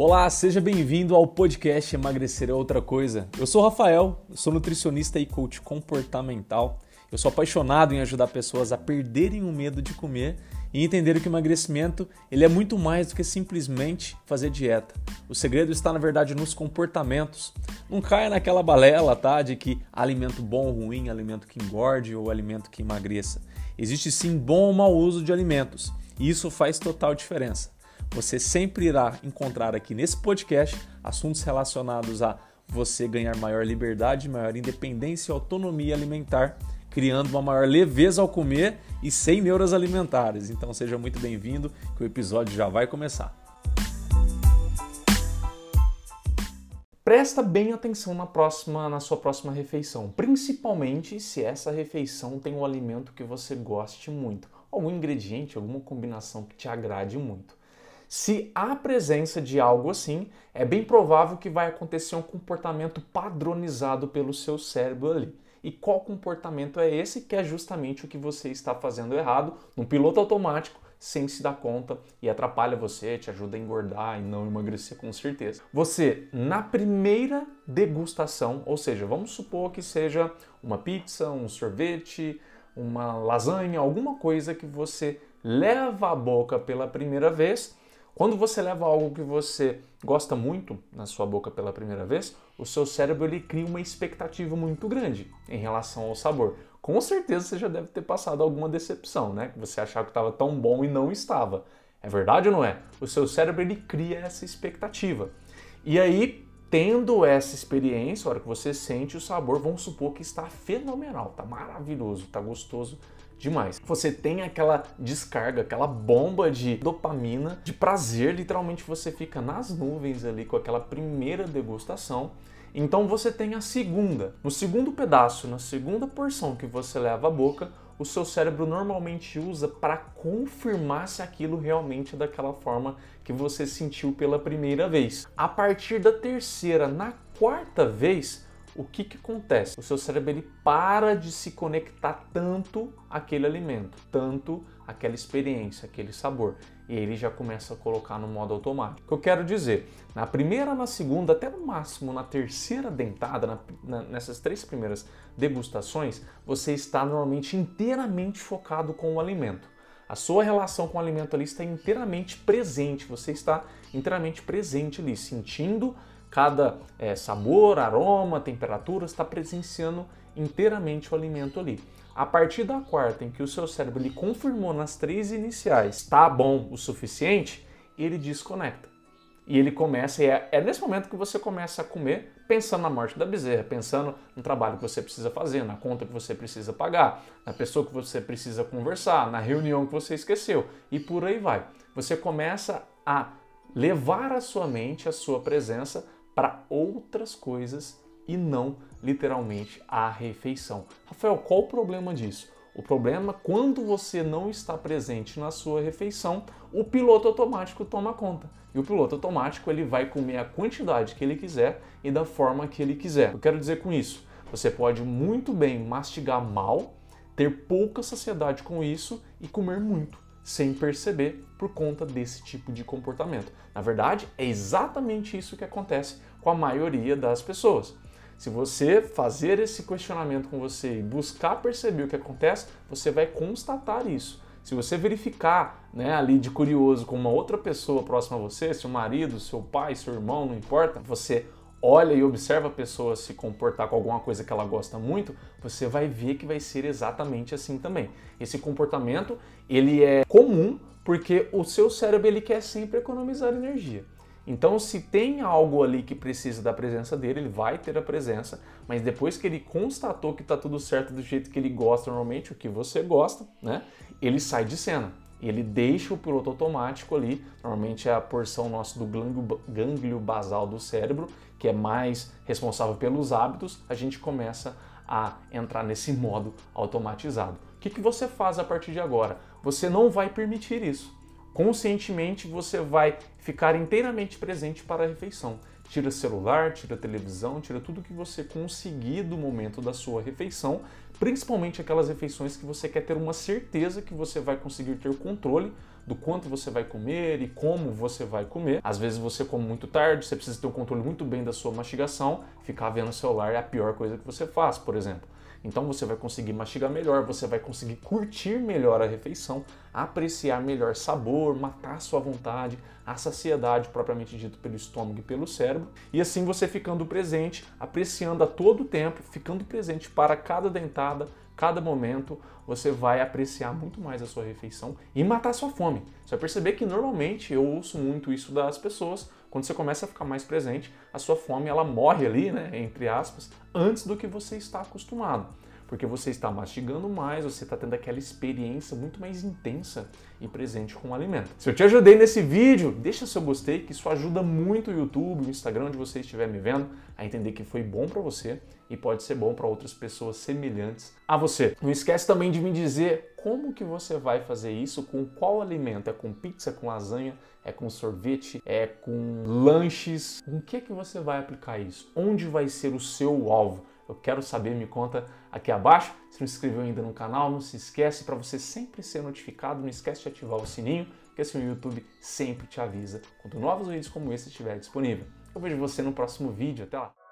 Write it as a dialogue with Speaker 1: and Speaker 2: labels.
Speaker 1: Olá, seja bem-vindo ao podcast Emagrecer é Outra Coisa. Eu sou o Rafael, sou nutricionista e coach comportamental. Eu sou apaixonado em ajudar pessoas a perderem o medo de comer e entenderem que o emagrecimento ele é muito mais do que simplesmente fazer dieta. O segredo está, na verdade, nos comportamentos. Não caia naquela balela, tá? De que alimento bom ou ruim, alimento que engorde ou alimento que emagreça. Existe sim bom ou mau uso de alimentos e isso faz total diferença. Você sempre irá encontrar aqui nesse podcast assuntos relacionados a você ganhar maior liberdade, maior independência e autonomia alimentar, criando uma maior leveza ao comer e sem neuras alimentares. Então seja muito bem-vindo, que o episódio já vai começar. Presta bem atenção na próxima, na sua próxima refeição, principalmente se essa refeição tem um alimento que você goste muito, algum ingrediente, alguma combinação que te agrade muito. Se há presença de algo assim, é bem provável que vai acontecer um comportamento padronizado pelo seu cérebro ali. E qual comportamento é esse que é justamente o que você está fazendo errado no piloto automático sem se dar conta e atrapalha você, te ajuda a engordar e não emagrecer com certeza. Você, na primeira degustação, ou seja, vamos supor que seja uma pizza, um sorvete, uma lasanha, alguma coisa que você leva à boca pela primeira vez, quando você leva algo que você gosta muito na sua boca pela primeira vez, o seu cérebro ele cria uma expectativa muito grande em relação ao sabor. Com certeza você já deve ter passado alguma decepção, né? Que você achava que estava tão bom e não estava. É verdade ou não é? O seu cérebro ele cria essa expectativa. E aí, tendo essa experiência, a hora que você sente o sabor, vamos supor que está fenomenal, está maravilhoso, está gostoso demais. Você tem aquela descarga, aquela bomba de dopamina, de prazer, literalmente você fica nas nuvens ali com aquela primeira degustação. Então você tem a segunda. No segundo pedaço, na segunda porção que você leva à boca, o seu cérebro normalmente usa para confirmar se aquilo realmente é daquela forma que você sentiu pela primeira vez. A partir da terceira, na quarta vez, o que, que acontece? O seu cérebro ele para de se conectar tanto àquele alimento, tanto àquela experiência, aquele sabor. E ele já começa a colocar no modo automático. O que eu quero dizer? Na primeira, na segunda, até no máximo na terceira dentada, na, na, nessas três primeiras degustações, você está normalmente inteiramente focado com o alimento. A sua relação com o alimento ali está inteiramente presente, você está inteiramente presente ali, sentindo cada é, sabor, aroma, temperatura, está presenciando inteiramente o alimento ali. A partir da quarta, em que o seu cérebro lhe confirmou nas três iniciais, está bom o suficiente, ele desconecta. E ele começa, e é, é nesse momento que você começa a comer pensando na morte da bezerra, pensando no trabalho que você precisa fazer, na conta que você precisa pagar, na pessoa que você precisa conversar, na reunião que você esqueceu, e por aí vai. Você começa a levar a sua mente, a sua presença para outras coisas e não literalmente a refeição. Rafael, qual o problema disso? O problema é quando você não está presente na sua refeição, o piloto automático toma conta. E o piloto automático ele vai comer a quantidade que ele quiser e da forma que ele quiser. Eu quero dizer com isso, você pode muito bem mastigar mal, ter pouca saciedade com isso e comer muito sem perceber por conta desse tipo de comportamento. Na verdade, é exatamente isso que acontece com a maioria das pessoas. Se você fazer esse questionamento com você e buscar perceber o que acontece, você vai constatar isso. Se você verificar né, ali de curioso com uma outra pessoa próxima a você, seu marido, seu pai, seu irmão, não importa, você olha e observa a pessoa se comportar com alguma coisa que ela gosta muito, você vai ver que vai ser exatamente assim também. Esse comportamento, ele é comum porque o seu cérebro ele quer sempre economizar energia. Então, se tem algo ali que precisa da presença dele, ele vai ter a presença, mas depois que ele constatou que está tudo certo do jeito que ele gosta normalmente, o que você gosta, né? Ele sai de cena ele deixa o piloto automático ali, normalmente é a porção nossa do gânglio basal do cérebro, que é mais responsável pelos hábitos, a gente começa a entrar nesse modo automatizado. O que, que você faz a partir de agora? Você não vai permitir isso. Conscientemente você vai ficar inteiramente presente para a refeição. Tira celular, tira televisão, tira tudo que você conseguir do momento da sua refeição, principalmente aquelas refeições que você quer ter uma certeza que você vai conseguir ter controle do quanto você vai comer e como você vai comer. Às vezes você come muito tarde, você precisa ter um controle muito bem da sua mastigação, ficar vendo o celular é a pior coisa que você faz, por exemplo. Então você vai conseguir mastigar melhor, você vai conseguir curtir melhor a refeição, apreciar melhor sabor, matar a sua vontade, a saciedade propriamente dito pelo estômago e pelo cérebro. E assim você ficando presente, apreciando a todo tempo, ficando presente para cada dentada, cada momento, você vai apreciar muito mais a sua refeição e matar sua fome. Você vai perceber que normalmente eu ouço muito isso das pessoas, quando você começa a ficar mais presente, a sua fome ela morre ali, né, entre aspas, antes do que você está acostumado porque você está mastigando mais, você está tendo aquela experiência muito mais intensa e presente com o alimento. Se eu te ajudei nesse vídeo, deixa seu gostei, que isso ajuda muito o YouTube, o Instagram, onde você estiver me vendo, a entender que foi bom para você e pode ser bom para outras pessoas semelhantes a você. Não esquece também de me dizer como que você vai fazer isso, com qual alimento, é com pizza, com lasanha, é com sorvete, é com lanches, com o que que você vai aplicar isso? Onde vai ser o seu alvo? Eu quero saber, me conta aqui abaixo. Se não se inscreveu ainda no canal, não se esquece para você sempre ser notificado, não esquece de ativar o sininho, que assim o YouTube sempre te avisa quando novos vídeos como esse estiver disponível. Eu vejo você no próximo vídeo, até lá!